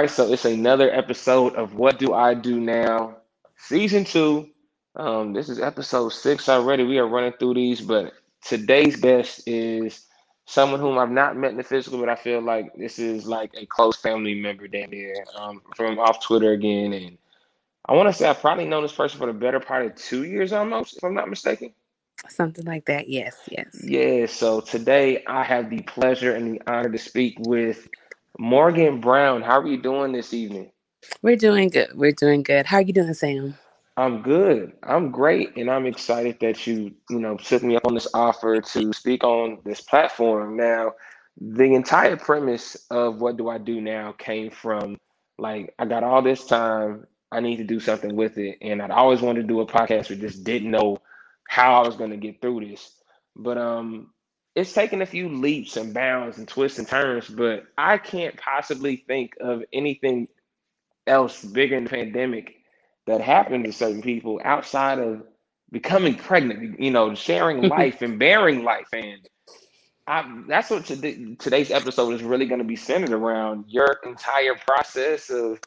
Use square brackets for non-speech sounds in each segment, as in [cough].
All right, so it's another episode of What Do I Do Now, season two. Um, this is episode six already. We are running through these, but today's guest is someone whom I've not met in the physical, but I feel like this is like a close family member down here um, from off Twitter again. And I want to say I've probably known this person for the better part of two years almost, if I'm not mistaken. Something like that. Yes, yes. Yeah, so today I have the pleasure and the honor to speak with Morgan Brown. How are you doing this evening? We're doing good. We're doing good. How are you doing, Sam? I'm good. I'm great, and I'm excited that you, you know, took me up on this offer to speak on this platform. Now, the entire premise of what do I do now came from like I got all this time, I need to do something with it, and I'd always wanted to do a podcast, but just didn't know how I was going to get through this. But um, it's taken a few leaps and bounds and twists and turns, but I can't possibly think of anything else bigger in the pandemic that happened to certain people outside of becoming pregnant, you know, sharing [laughs] life and bearing life. And I, that's what today, today's episode is really going to be centered around your entire process of,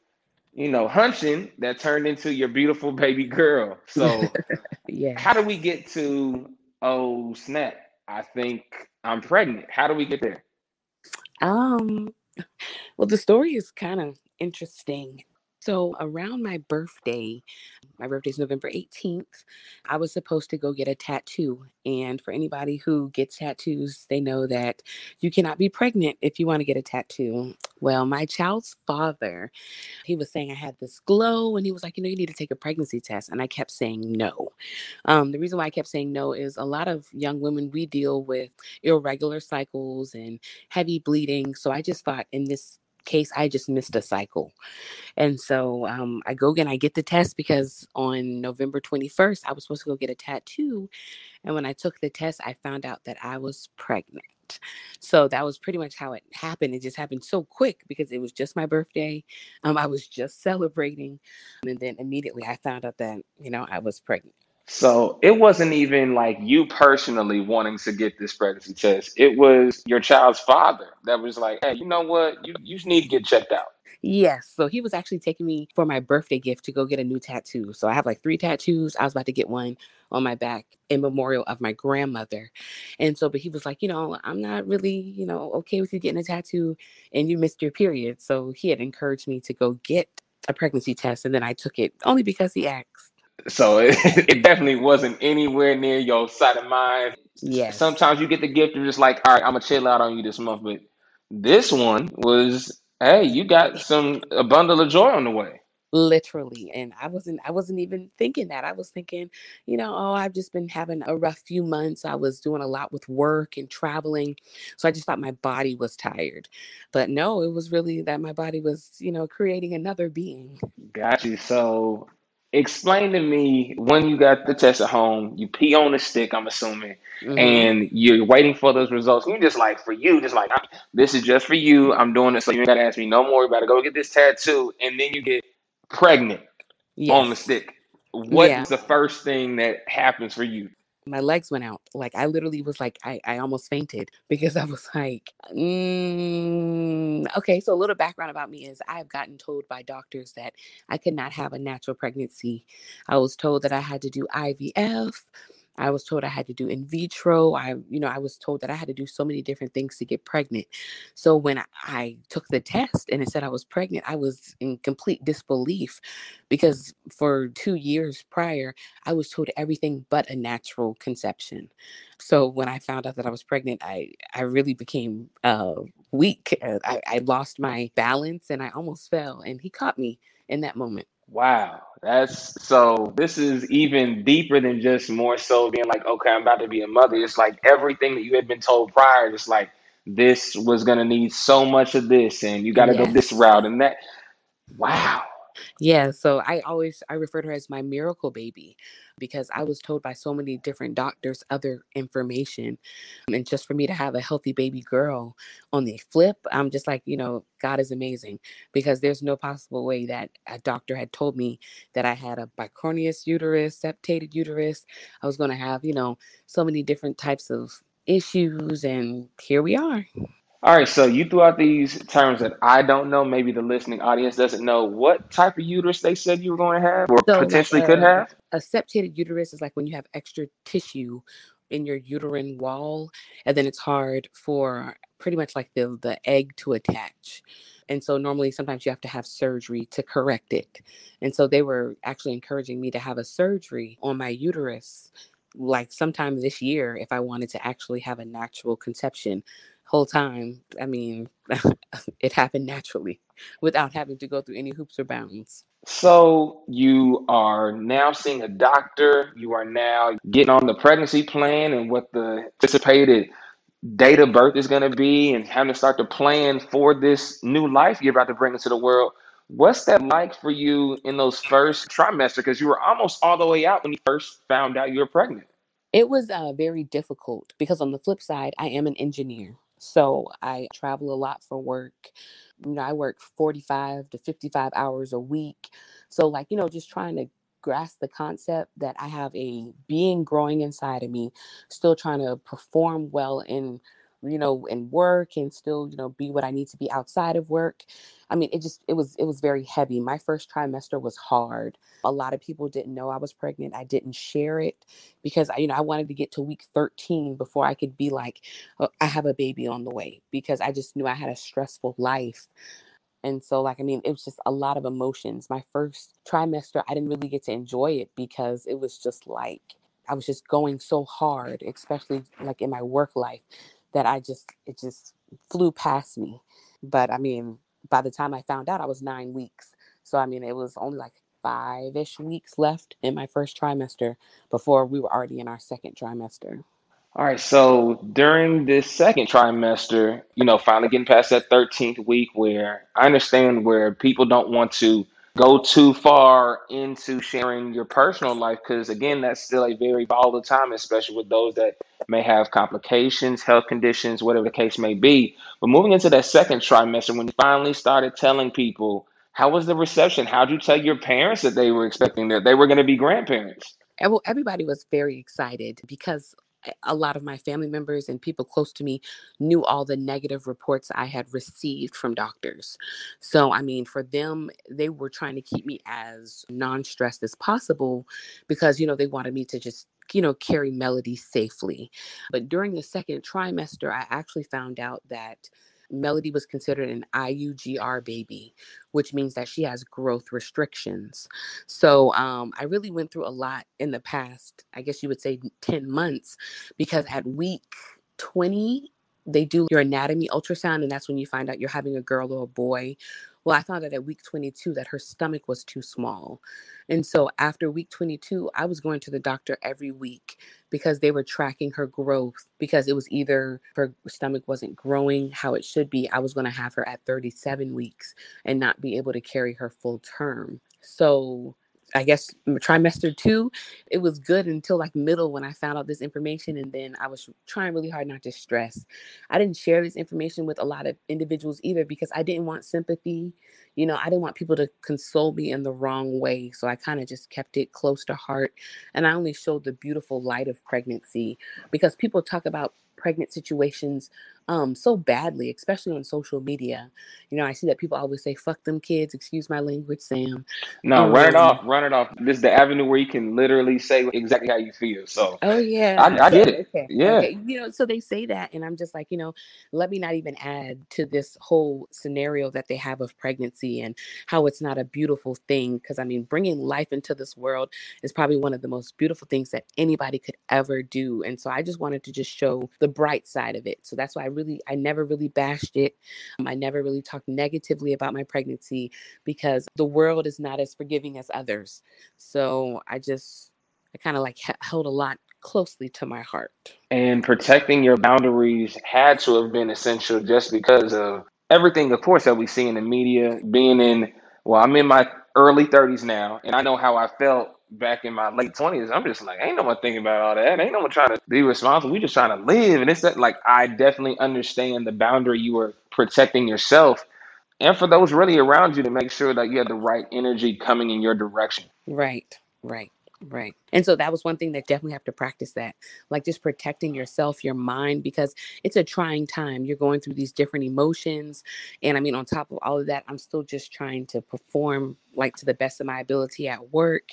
you know, hunching that turned into your beautiful baby girl. So, [laughs] yeah. how do we get to, oh, snap? I think I'm pregnant. How do we get there? Um, well, the story is kind of interesting. So, around my birthday, my birthday is November 18th, I was supposed to go get a tattoo. And for anybody who gets tattoos, they know that you cannot be pregnant if you want to get a tattoo. Well, my child's father, he was saying I had this glow, and he was like, you know, you need to take a pregnancy test. And I kept saying no. Um, the reason why I kept saying no is a lot of young women, we deal with irregular cycles and heavy bleeding. So I just thought in this case I just missed a cycle. And so um, I go and I get the test because on November 21st, I was supposed to go get a tattoo. And when I took the test, I found out that I was pregnant. So that was pretty much how it happened. It just happened so quick because it was just my birthday. Um, I was just [laughs] celebrating. And then immediately I found out that, you know, I was pregnant. So it wasn't even like you personally wanting to get this pregnancy test. It was your child's father that was like, "Hey, you know what? You you need to get checked out." Yes. So he was actually taking me for my birthday gift to go get a new tattoo. So I have like three tattoos. I was about to get one on my back in memorial of my grandmother. And so, but he was like, you know, I'm not really, you know, okay with you getting a tattoo and you missed your period. So he had encouraged me to go get a pregnancy test. And then I took it only because he asked. So it, [laughs] it definitely wasn't anywhere near your side of mind. Yes. Sometimes you get the gift of just like, all right, I'm gonna chill out on you this month, but this one was, hey, you got some a bundle of joy on the way. literally and i wasn't i wasn't even thinking that i was thinking you know oh i've just been having a rough few months i was doing a lot with work and traveling so i just thought my body was tired but no it was really that my body was you know creating another being Got you. So explain to me when you got the test at home, you pee on the stick, I'm assuming, hmm and you're waiting for those results. You just like for you, just like this is just for you. I'm doing it, so you ain't gotta ask me no more. You gotta go get this tattoo, and then you get pregnant on the stick. What yeah is the first thing that happens for you? My legs went out. Like I literally was like, I, I almost fainted [laughs] because I was like, mm. okay. So a little background about me is I've gotten told by doctors that I could not have a natural pregnancy. I was told that I had to do IVF. I was told I had to do in vitro. I, you know, I was told that I had to do so many different things to get pregnant. So when I I took the test and it said I was pregnant, I was in complete disbelief because for two years prior, I was told everything but a natural conception. So when I found out that I was pregnant, I I really became uh, weak. I, I lost my balance and I almost fell. And he caught me in that moment. Wow, that's so. This is even deeper than just more so being like, okay, I'm about to be a mother. It's like everything that you had been told prior. It's like this was gonna need so much of this, and you got to go this Yes. route and that. Wow. Yeah, so I always I refer to her as my miracle baby because I was told by so many different doctors other information. And just for me to have a healthy baby girl on the flip, I'm just like, you know, God is amazing because there's no possible way that a doctor had told me that I had a bicornuate uterus, septated uterus. I was going to have, you know, so many different types of issues and here we are. All right, so you threw out these terms that I don't know. Maybe the listening audience doesn't know. What type of uterus they said you were going to have, or So, like potentially uh, could have? a septated uterus is like when you have extra tissue in your uterine wall, and then it's hard for pretty much like the, the egg to attach. And so, normally, sometimes you have to have surgery to correct it. And so, they were actually encouraging me to have a surgery on my uterus like sometime this year if I wanted to actually have a natural conception. Whole time, I mean, [laughs] it happened naturally [laughs] without having to go through any hoops or bounds. So you are now seeing a doctor. You are now getting on the pregnancy plan and what the anticipated date of birth is going to be, and having to start to plan for this new life you're about to bring into the world. What's that like for you in those first trimester? Because you were almost all the way out when you first found out you were pregnant. It was uh, very difficult because on the flip side, I am an engineer. So I travel a lot for work. You know, I work 45 to 55 hours a week. So, like, you know, just trying to grasp the concept that I have a being growing inside of me, still trying to perform well in, you know, and work and still, you know, be what I need to be outside of work. I mean, it just it was it was very heavy. My first trimester was hard. A lot of people didn't know I was pregnant. I didn't share it because I, you know, I wanted to get to week 13 before I could be like, "Oh, I have a baby on the way because I just knew I had a stressful life. And so, like, I mean, it was just a lot of emotions. My first trimester, I didn't really get to enjoy it because it was just like I was just going so hard, especially like in my work life, that I just, it just flew past me. But I mean, by the time I found out, I was nine weeks. So, I mean, it was only like five ish weeks left in my first trimester before we were already in our second trimester. All right, so during this second trimester, you know, finally getting past that 13th week where I understand where people don't want to go too far into sharing your personal life because again, that's still a very volatile time, especially with those that may have complications, health conditions, whatever the case may be. But moving into that second trimester, when you finally started telling people, how was the reception? How'd you tell your parents that they were expecting that they were going to be grandparents? And well, everybody was very excited because a lot of my family members and people close to me knew all the negative reports I had received from doctors. So, I mean, for them, they were trying to keep me as non stressed as possible because, you know, they wanted me to just, you know, carry Melody safely. But during the second trimester, I actually found out that Melody was considered an IUGR baby, which means that she has growth restrictions. So um, I really went through a lot in the past, I guess you would say 10 months, because at week 20, they do your anatomy ultrasound, and that's when you find out you're having a girl or a boy. Well, I found out at week 22 that her stomach was too small. And so after week 22, I was going to the doctor every week because they were tracking her growth because it was either her stomach wasn't growing how it should be. I was going to have her at 37 weeks and not be able to carry her full term. So I guess trimester two, it was good until like middle when I found out this information. And then I was trying really hard not to stress. I didn't share this information with a lot of individuals either because I didn't want sympathy. You know, I didn't want people to console me in the wrong way. So I kind of just kept it close to heart. And I only showed the beautiful light of pregnancy because people talk about pregnant situations um so badly especially on social media you know i see that people always say fuck them kids excuse my language sam No, run it um off, run it off. This is the avenue where you can literally say exactly how you feel. So Oh yeah. I, I get it. okay, Yeah. okay. You know, so they say that, and I'm just like, you know, let me not even add to this whole scenario that they have of pregnancy and how it's not a beautiful thing. Because I mean, bringing life into this world is probably one of the most beautiful things that anybody could ever do. And so I just wanted to just show the bright side of it. So that's why I really, I never really bashed it. Um, I never really talked negatively about my pregnancy because the world is not as forgiving as others. So I just I kind of like he- held a lot closely to my heart. And protecting your boundaries had to have been essential just because of everything, of course, that we see in the media. Being in, well, I'm in my early 30s now, and I know how I felt back in my late 20s. I'm just like, ain't no one thinking about all that. Ain't no one trying to be responsible. We just trying to live. And it's that, like, I definitely understand the boundary you were protecting yourself and for those really around you to make sure that you have the right energy coming in your direction. Right, right. Right. And so that was one thing that definitely have to practice that, like just protecting yourself, your mind, because it's a trying time. You're going through these different emotions. And I mean, on top of all of that, I'm still just trying to perform like to the best of my ability at work.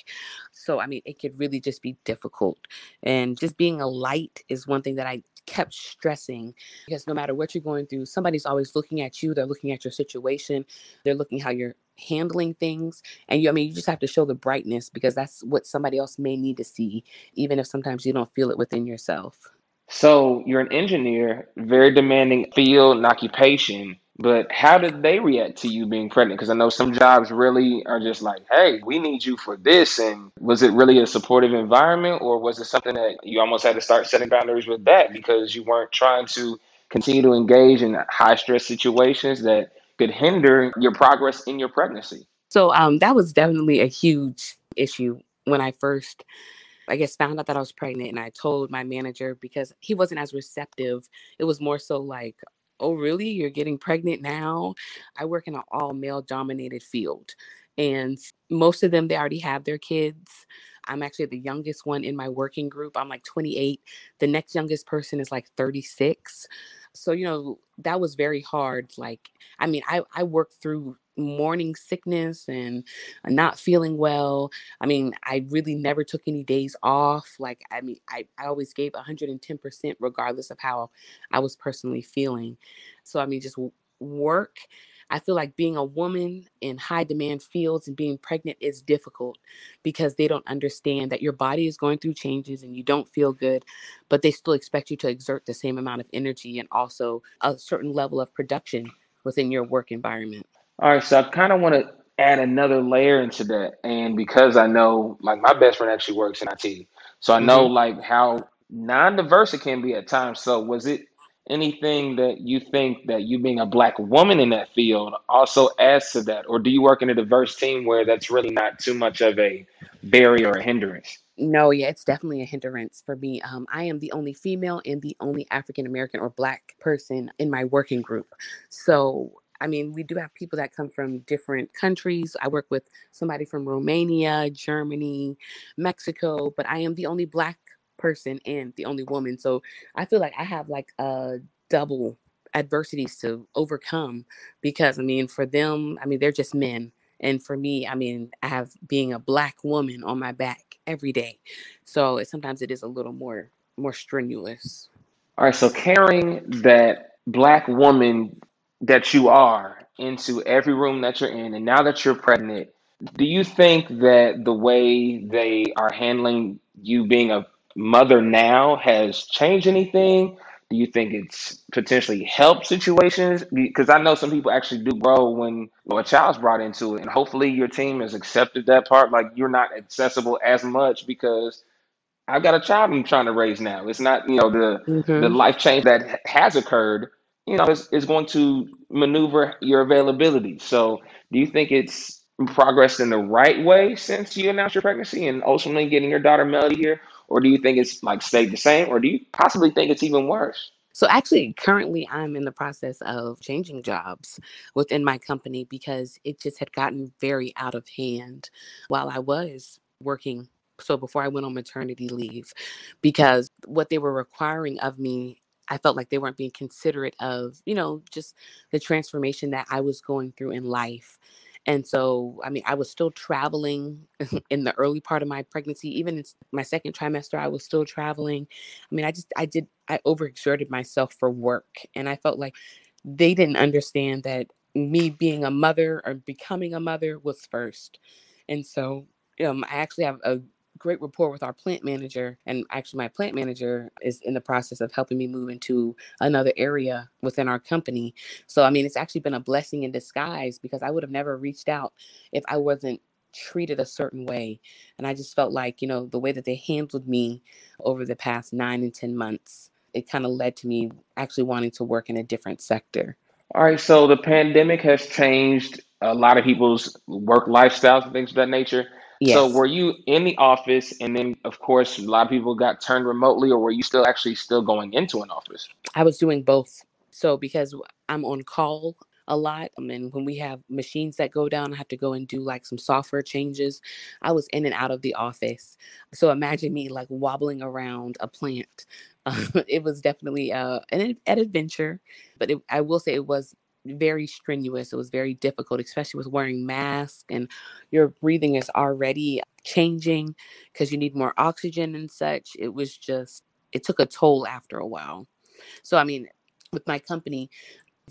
So, I mean, it could really just be difficult. And just being a light is one thing that I kept stressing because no matter what you're going through, somebody's always looking at you. They're looking at your situation. They're looking how you're handling things. And you, I mean, you just have to show the brightness because that's what somebody else may need to see, even if sometimes you don't feel it within yourself. So you're an engineer, very demanding field and occupation. But how did they react to you being pregnant? Because I know some jobs really are just like, hey, we need you for this. And was it really a supportive environment, or was it something that you almost had to start setting boundaries with that because you weren't trying to continue to engage in high stress situations that could hinder your progress in your pregnancy? So um, that was definitely a huge issue when I first I guess found out that I was pregnant and I told my manager because he wasn't as receptive. It was more so like, oh, really? You're getting pregnant now? I work in an all male dominated field. And most of them, they already have their kids. I'm actually the youngest one in my working group. I'm like 28. The next youngest person is like 36. So, you know, that was very hard. Like, I mean, I, I worked through morning sickness and uh, not feeling well. I mean, I really never took any days off. Like, I mean, I, I always gave 110% regardless of how I was personally feeling. So, I mean, just work. I feel like being a woman in high demand fields and being pregnant is difficult because they don't understand that your body is going through changes and you don't feel good, but they still expect you to exert the same amount of energy and also a certain level of production within your work environment. All right, so I kind of want to add another layer into that, and because I know, like, my best friend actually works in IT, so I know hmm like how non-diverse it can be at times. So, was it anything that you think that you being a black woman in that field also adds to that, or do you work in a diverse team where that's really not too much of a barrier or a hindrance? No, yeah, it's definitely a hindrance for me. Um, I am the only female and the only African American or Black person in my working group. So, I mean, we do have people that come from different countries. I work with somebody from Romania, Germany, Mexico, but I am the only Black person and the only woman. So I feel like I have like a double adversities to overcome because I mean, for them, I mean, they're just men. And for me, I mean, I have being a black woman on my back every day. So it, sometimes it is a little more more strenuous. All right, so carrying that black woman that you are into every room that you're in, and now that you're pregnant, do you think that the way they are handling you being a mother now has changed anything? Do you think it's potentially helped situations? Because I know some people actually do grow when a child's brought into it, and hopefully your team has accepted that part. Like you're not accessible as much because I've got a child I'm trying to raise now. It's not, you know, the the hmm life change that has occurred, you know, is, is going to maneuver your availability. So do you think it's progressed in the right way since you announced your pregnancy and ultimately getting your daughter Melody here? Or do you think it's like stayed the same? Or do you possibly think it's even worse? So actually, currently, I'm in the process of changing jobs within my company because it just had gotten very out of hand while I was working. So before I went on maternity leave, because what they were requiring of me, I felt like they weren't being considerate of, you know, just the transformation that I was going through in life. And so, I mean, I was still traveling [laughs] in the early part of my pregnancy. Even in my second trimester, I was still traveling. I mean, I just, I did, I overexerted myself for work. And I felt like they didn't understand that me being a mother or becoming a mother was first. And so um, I actually have a great rapport with our plant manager. And actually, my plant manager is in the process of helping me move into another area within our company. So, I mean, it's actually been a blessing in disguise because I would have never reached out if I wasn't treated a certain way. And I just felt like, you know, the way that they handled me over the past nine and 10 months, it kind of led to me actually wanting to work in a different sector. All right, so the pandemic has changed a lot of people's work lifestyles and things of that nature. So were you in the office and then of course a lot of people got turned remotely or were you still actually still going into an office? I was doing both. So because I'm on call a lot. I mean, when we have machines that go down, I have to go and do like some software changes. I was in and out of the office. So imagine me like wobbling around a plant. Uh, [laughs] it was definitely uh, an, an adventure, but it, I will say it was very strenuous. It was very difficult, especially with wearing masks and your breathing is already changing because you need more oxygen and such. It was just, it took a toll after a while. So, I mean, with my company,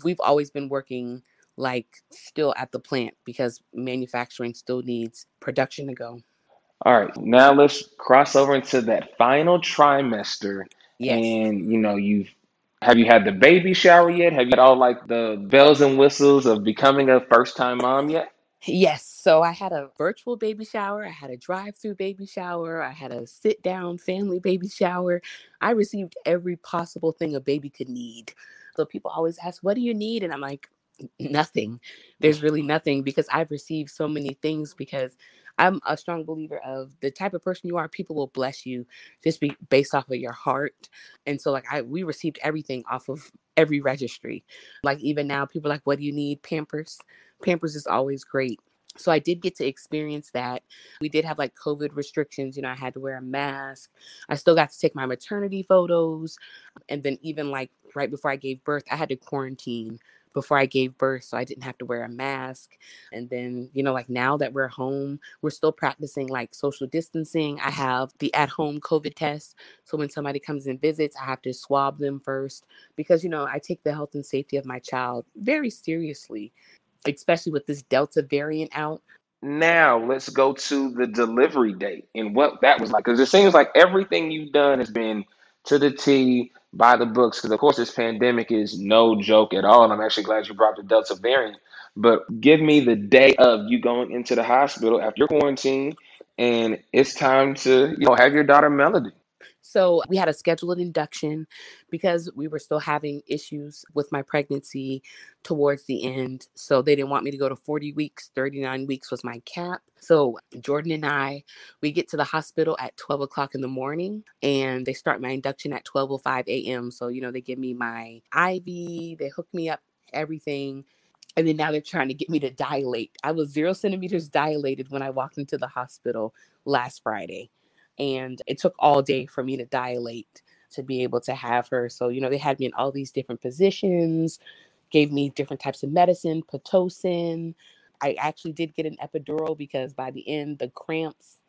we've always been working like still at the plant because manufacturing still needs production to go. All right, now let's cross over into that final trimester. Yes. And you know, you've have you had the baby shower yet? Have you had all like the bells and whistles of becoming a first time mom yet? Yes. So I had a virtual baby shower. I had a drive through baby shower. I had a sit down family baby shower. I received every possible thing a baby could need. So people always ask, What do you need? And I'm like, Nothing. There's really nothing because I've received so many things because I'm a strong believer of the type of person you are, people will bless you just be based off of your heart. And so like I we received everything off of every registry. Like even now, people like, What do you need? Pampers. Pampers is always great so I did get to experience that. We did have like COVID restrictions. You know, I had to wear a mask. I still got to take my maternity photos. And then, even like right before I gave birth, I had to quarantine before I gave birth. So I didn't have to wear a mask. And then, you know, like now that we're home, we're still practicing like social distancing. I have the at home COVID test. So when somebody comes and visits, I have to swab them first because, you know, I take the health and safety of my child very seriously especially with this Delta variant out. Now let's go to the delivery date and what that was like. Because it seems like everything you've done has been to the T by the books. Because of course this pandemic is no joke at all. And I'm actually glad you brought the Delta variant. But give me the day of you going into the hospital after your quarantine and it's time to you know have your daughter Melody. So we had a scheduled induction because we were still having issues with my pregnancy towards the end. So they didn't want me to go to 40 weeks. 39 weeks was my cap. So Jordan and I, we get to the hospital at 12 o'clock in the morning and they start my induction at 12.05 a.m. So, you know, they give me my IV, they hook me up, everything. And then now they're trying to get me to dilate. I was zero centimeters dilated when I walked into the hospital last Friday and it took all day for me to dilate to be able to have her. So, you know, they had me in all these different positions, gave me different types of medicine, Pitocin. I actually did get an epidural because by the end, the cramps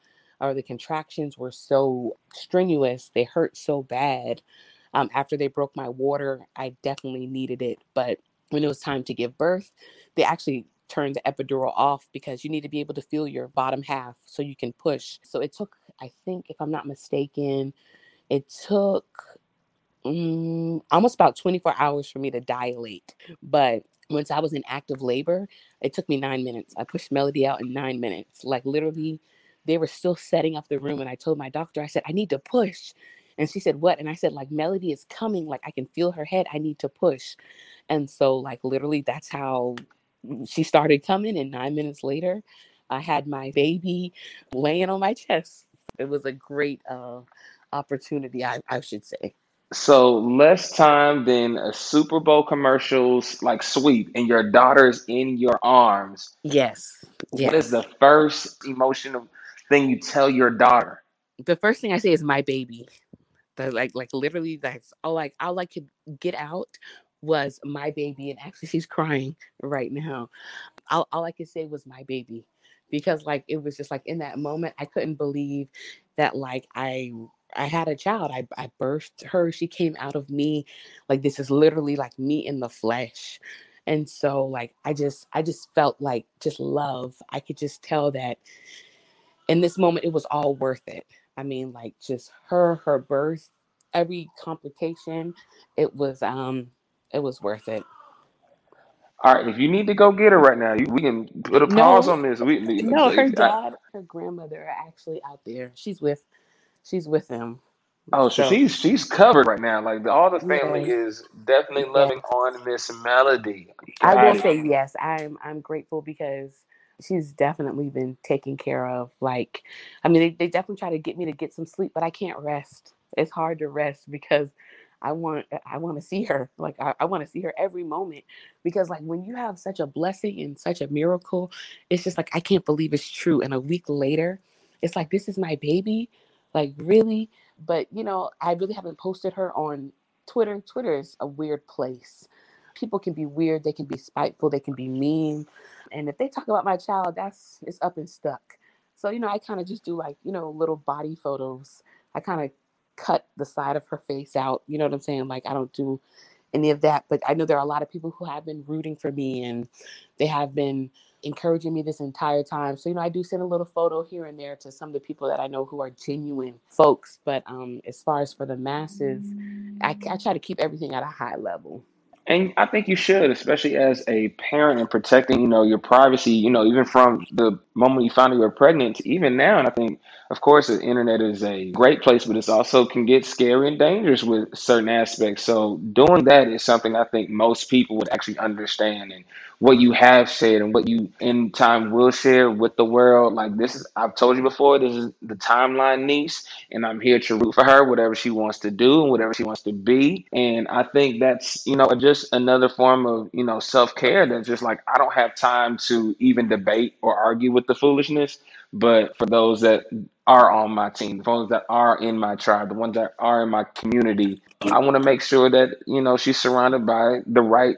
or the contractions were so strenuous. They hurt so bad. Um, after they broke my water, I definitely needed it. But when it was time to give birth, they actually turned the epidural off because you need to be able to feel your bottom half so you can push. So it took I think, if I'm not mistaken, it took um, almost about 24 hours for me to dilate. But once I was in active labor, it took me nine minutes. I pushed Melody out in nine minutes. Like literally, they were still setting up the room. And I told my doctor, I said, I need to push. And she said, What? And I said, like, Melody is coming. Like, I can feel her head. I need to push. And so, like, literally, that's how she started coming. And nine minutes later, I had my baby laying on my chest it was a great uh, opportunity, I, I should say. So less time than a Super Bowl commercials like sweep, and your daughter's in your arms. Yes. yes. What is the first emotional thing you tell your daughter? The first thing I say is my baby. The, like like literally that's all like all I could get out was my baby, and actually she's crying right now. All, all I could say was my baby because like it was just like in that moment I couldn't believe that like I I had a child. I, I birthed her. She came out of me. Like this is literally like me in the flesh. And so like I just I just felt like just love. I could just tell that in this moment it was all worth it. I mean like just her, her birth, every complication, it was um it was worth it. All right, if you need to go get her right now, you, we can put a pause no, on this. We, [laughs] no, her dad, her grandmother are actually out there. She's with, she's with them. Oh, so, so she's she's covered right now. Like all the family yes. is definitely loving on Miss Melody. I will say yes. I'm I'm grateful because she's definitely been taken care of. Like, I mean, they, they definitely try to get me to get some sleep, but I can't rest. It's hard to rest because I want uh, I want to see her. Like I, I want to see her every moment because like when you have such a blessing and such a miracle, it's just like I can't believe it's true. And a week later, it's like this is my baby. Like really? But you know, I really haven't posted her on Twitter. Twitter is a weird place. People can be weird, they can be spiteful, they can be mean. And if they talk about my child, that's it's up and stuck. So, you know, I kind of just do like, you know, little body photos. I kind of cut the side of her face out. You know what I'm saying? Like I don't do any of that. But I know there are a lot of people who have been rooting for me and they have been encouraging me this entire time. So, you know, I do send a little photo here and there to some of the people that I know who are genuine folks. But um, as far as for the masses, I, I try to keep everything at a high level. And I think you should, especially as a parent and protecting, you know, your privacy, you know, even from the moment you found you were pregnant even now. And I think, of course, the internet is a great place, but it also can get scary and dangerous with certain aspects. So doing that is something I think most people would actually understand. And what you have shared and what you in time will share with the world. Like this is, I've told you before, this is the timeline niece, and I'm here to root for her, whatever she wants to do and whatever she wants to be. And I think that's, you know, just another form of, you know, self care that's just like, I don't have time to even debate or argue with the foolishness. But for those that are on my team, the ones that are in my tribe, the ones that are in my community, I want to make sure that, you know, she's surrounded by the right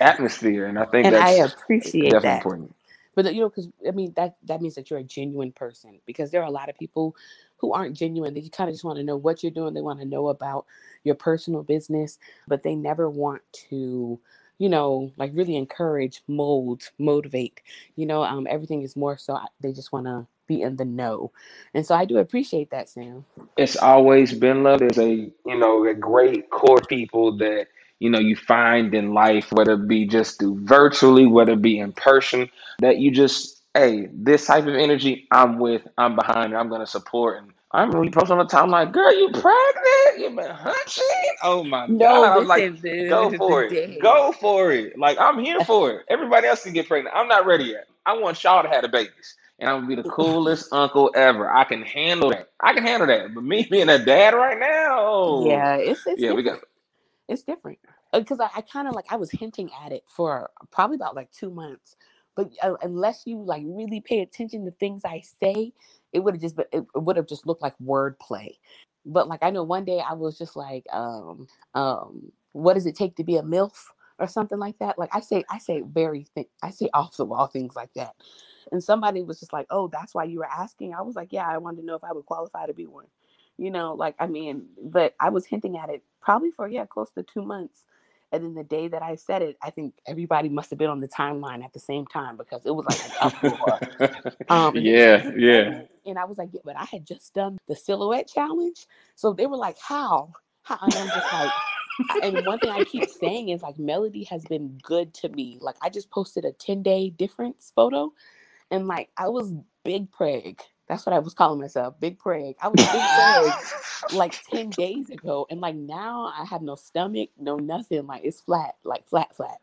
atmosphere, and I think And I that's appreciate definitely that. important. But you know, because I mean that that means that you're a genuine person. Because there are a lot of people who aren't genuine. They kind of just want to know what you're doing. They want to know about your personal business, but they never want to, you know, like really encourage, mold, motivate. You know, um, everything is more so they just want to be in the know, and so I do appreciate that, Sam. It's always been love. There's a you know a great core people that you know you find in life, whether it be just through virtually, whether it be in person, that you just hey, this type of energy I'm with, I'm behind, I'm gonna support. And I'm you post on the time like, girl, you pregnant? You been hunching? Oh my No, God. I was like, go for it. day. Go for it. Like I'm here for it. Everybody else can get pregnant. I'm not ready yet. I want y'all to have the babies. And I'm gonna be the coolest [laughs] uncle ever. I can handle that. I can handle that. But me being a dad right now, Yeah, it's it's yeah, we got. It's different because I, I kind of like I was hinting at it for probably about like two months, but uh, unless you like really pay attention to things I say, it would have just been, it would have just looked like wordplay. But like I know one day I was just like, um, um, what does it take to be a MILF or something like that? Like I say, I say very, th- I say off the wall things like that. And somebody was just like, oh, that's why you were asking. I was like, yeah, I wanted to know if I would qualify to be one you know like i mean but i was hinting at it probably for yeah close to two months and then the day that i said it i think everybody must have been on the timeline at the same time because it was like [laughs] um and they were like Yeah, yeah. and i was like yeah but i had just done the silhouette challenge. So they were like how? How? And i'm just like and one thing i keep saying is like melody has been good to me. Like i just posted a 10 day difference photo and like I was big preg. That's what I was calling myself, big preg. I was big preg [laughs] like 10 days ago. And like now I have no stomach, no nothing. Like it's flat, like flat, flat.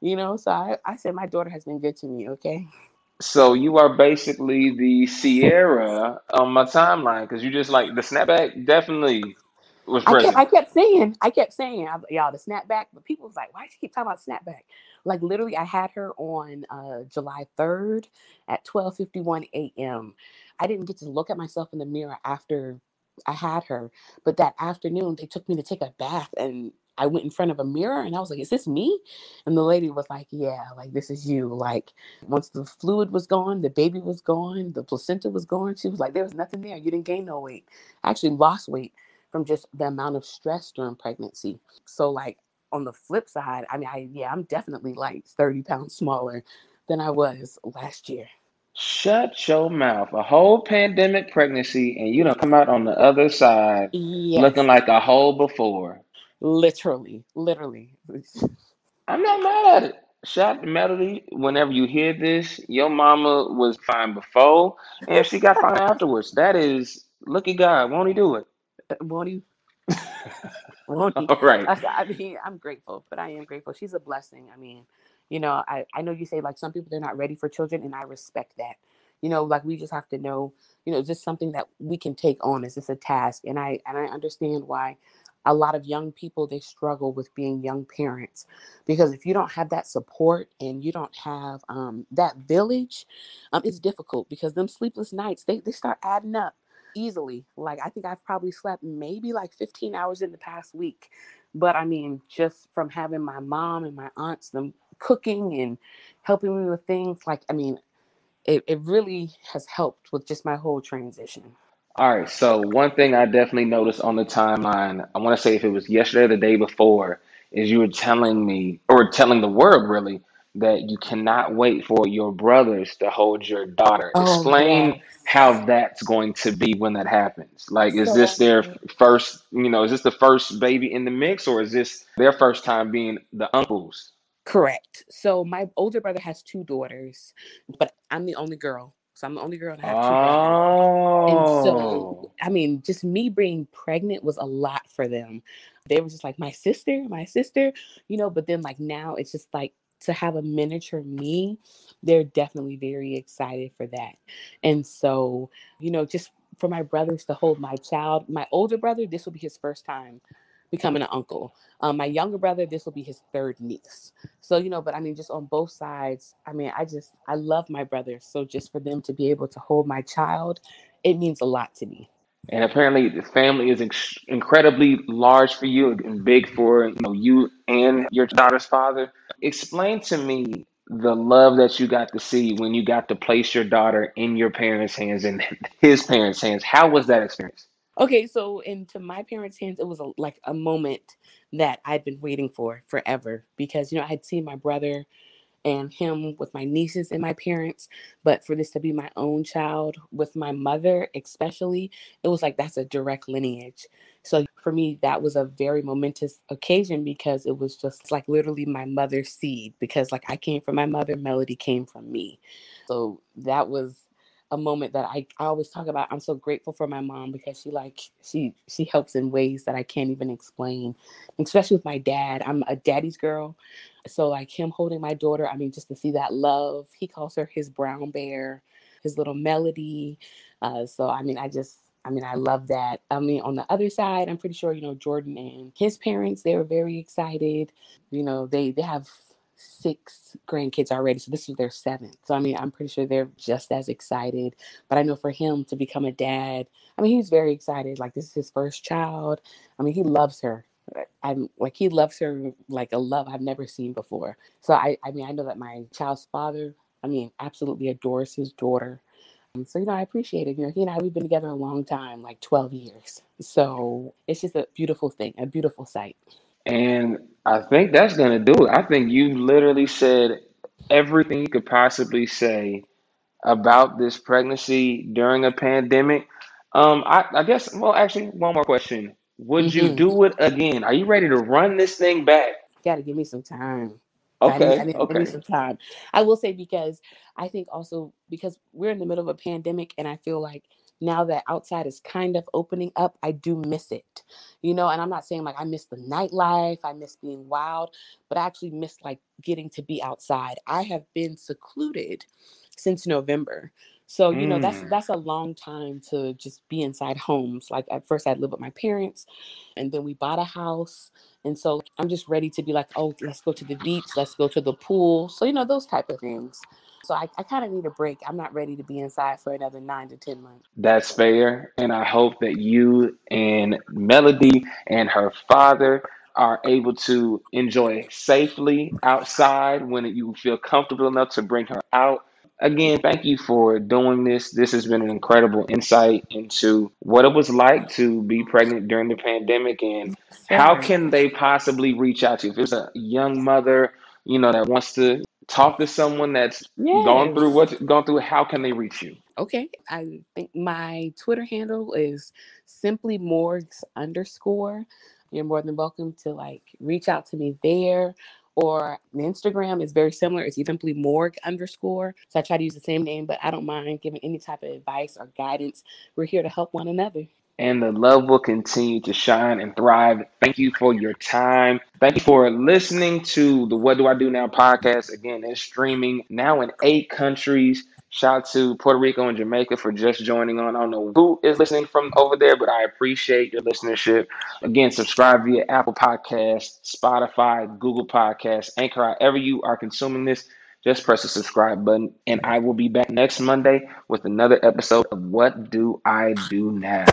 You know, so I, I said my daughter has been good to me, okay? So you are basically the Ciara on my timeline because you just like the snapback definitely was I kept I kept saying, I kept saying, I, y'all, the snapback, but people was like, why she keep talking about snapback? Like literally, I had her on uh, July 3rd at 12:51 a.m. I didn't get to look at myself in the mirror after I had her, but that afternoon they took me to take a bath and I went in front of a mirror and I was like, is this me? And the lady was like, yeah, like this is you. Like once the fluid was gone, the baby was gone, the placenta was gone. She was like, there was nothing there. You didn't gain no weight. I actually lost weight from just the amount of stress during pregnancy. So like on the flip side, I mean, I yeah, I'm definitely like 30 pounds smaller than I was last year. Shut your mouth. A whole pandemic pregnancy, and you don't come out on the other side looking like a whole before. literally, literally. I'm not mad at it. Shout to Melody. Whenever you hear this, your mama was fine before, and she got fine afterwards. That is, look at God. Won't He do it? Uh, won't you? [laughs] Won't he? All right. I mean, I'm grateful, but I am grateful. She's a blessing. I mean, you know, I, I know you say like some people they're not ready for children, and I respect that. You know, like we just have to know, you know, is this something that we can take on? Is this a task? And I and I understand why a lot of young people they struggle with being young parents because if you don't have that support and you don't have um, that village um, it's difficult because them sleepless nights they, they start adding up easily like i think i've probably slept maybe like 15 hours in the past week but i mean just from having my mom and my aunts them cooking and helping me with things like i mean it, it really has helped with just my whole transition All right, so one thing I definitely noticed on the timeline, I want to say if it was yesterday or the day before, is you were telling me, or telling the world really, that you cannot wait for your brothers to hold your daughter. oh Explain yes how that's going to be when that happens. Like, is this their first, you know, is this the first baby in the mix, or is this their first time being the uncles? Correct. So my older brother has two daughters, but I'm the only girl. So I'm the only girl I have two brothers. And so, Oh, I mean, just me being pregnant was a lot for them. They were just like, my sister, my sister, you know, but then like now it's just like to have a miniature me, they're definitely very excited for that. And so, you know, just for my brothers to hold my child, my older brother, this will be his first time becoming an uncle. Um, my younger brother, this will be his third niece. So, you know, but I mean, just on both sides, I mean, I just, I love my brothers. So just for them to be able to hold my child, it means a lot to me. And apparently, the family is incredibly large for you and big for you know you and your daughter's father. Explain to me the love that you got to see when you got to place your daughter in your parents' hands and [laughs] his parents' hands. How was that experience? Okay, so into my parents' hands, it was a, like a moment that I'd been waiting for forever because, you know, I had seen my brother and him with my nieces and my parents. But for this to be my own child with my mother, especially, it was like that's a direct lineage. So for me, that was a very momentous occasion because it was just like literally my mother's seed. Because like I came from my mother, Melody came from me. So that was a moment that I, I always talk about. I'm so grateful for my mom because she like she she helps in ways that I can't even explain. Especially with my dad. I'm a daddy's girl. So like him holding my daughter, I mean, just to see that love. He calls her his brown bear, his little melody. Uh, so I mean, I just I mean, I love that. I mean, on the other side, I'm pretty sure you know Jordan and his parents. They were very excited. You know, they they have six grandkids already, so this is their seventh. So I mean, I'm pretty sure they're just as excited. But I know for him to become a dad, I mean, he's very excited. Like this is his first child. I mean, he loves her. I'm like he loves her like a love I've never seen before. So I, I mean, I know that my child's father, I mean, absolutely adores his daughter. Um, so you know, I appreciate it. You know, he and I we've been together a long time, like 12 years. So it's just a beautiful thing, a beautiful sight. And I think that's gonna do it. I think you literally said everything you could possibly say about this pregnancy during a pandemic. Um, I, I guess, well, actually, one more question. Would you hmm do it again? Are you ready to run this thing back? Got to give me some time. I need, I Okay, need, I need okay. some time. I will say because I think also because we're in the middle of a pandemic, and I feel like now that outside is kind of opening up, I do miss it. You know, and I'm not saying like I miss the nightlife, I miss being wild, but I actually miss like getting to be outside. I have been secluded since November. So, you know, that's Mm, that's a long time to just be inside homes. Like at first I'd live with my parents and then we bought a house and so i'm just ready to be like oh let's go to the beach let's go to the pool so you know those type of things so i, I kind of need a break i'm not ready to be inside for another nine to ten months that's fair. And I hope that you and Melody and her father are able to enjoy safely outside when you feel comfortable enough to bring her out. Again, thank you for doing this. This has been an incredible insight into what it was like to be pregnant during the pandemic and how can they possibly reach out to you. If it's a young mother, you know, that wants to talk to someone that's gone through yes. what gone through, how can they reach you? okay i think my twitter handle is simply morgs underscore. You're more than welcome to like reach out to me there or instagram is very similar. It's simply morg underscore. So i try to use the same name but i don't mind giving any type of advice or guidance. We're here to help one another and the love will continue to shine and thrive. Thank you for your time. Thank you for listening to the What Do I Do Now podcast. Again, it's streaming now in eight countries. Shout out to Puerto Rico and Jamaica for just joining on. I don't know who is listening from over there, but I appreciate your listenership. Again, subscribe via Apple Podcasts, Spotify, Google Podcasts, Anchor, however you are consuming this. Just press the subscribe button, and I will be back next Monday with another episode of What Do I Do Now?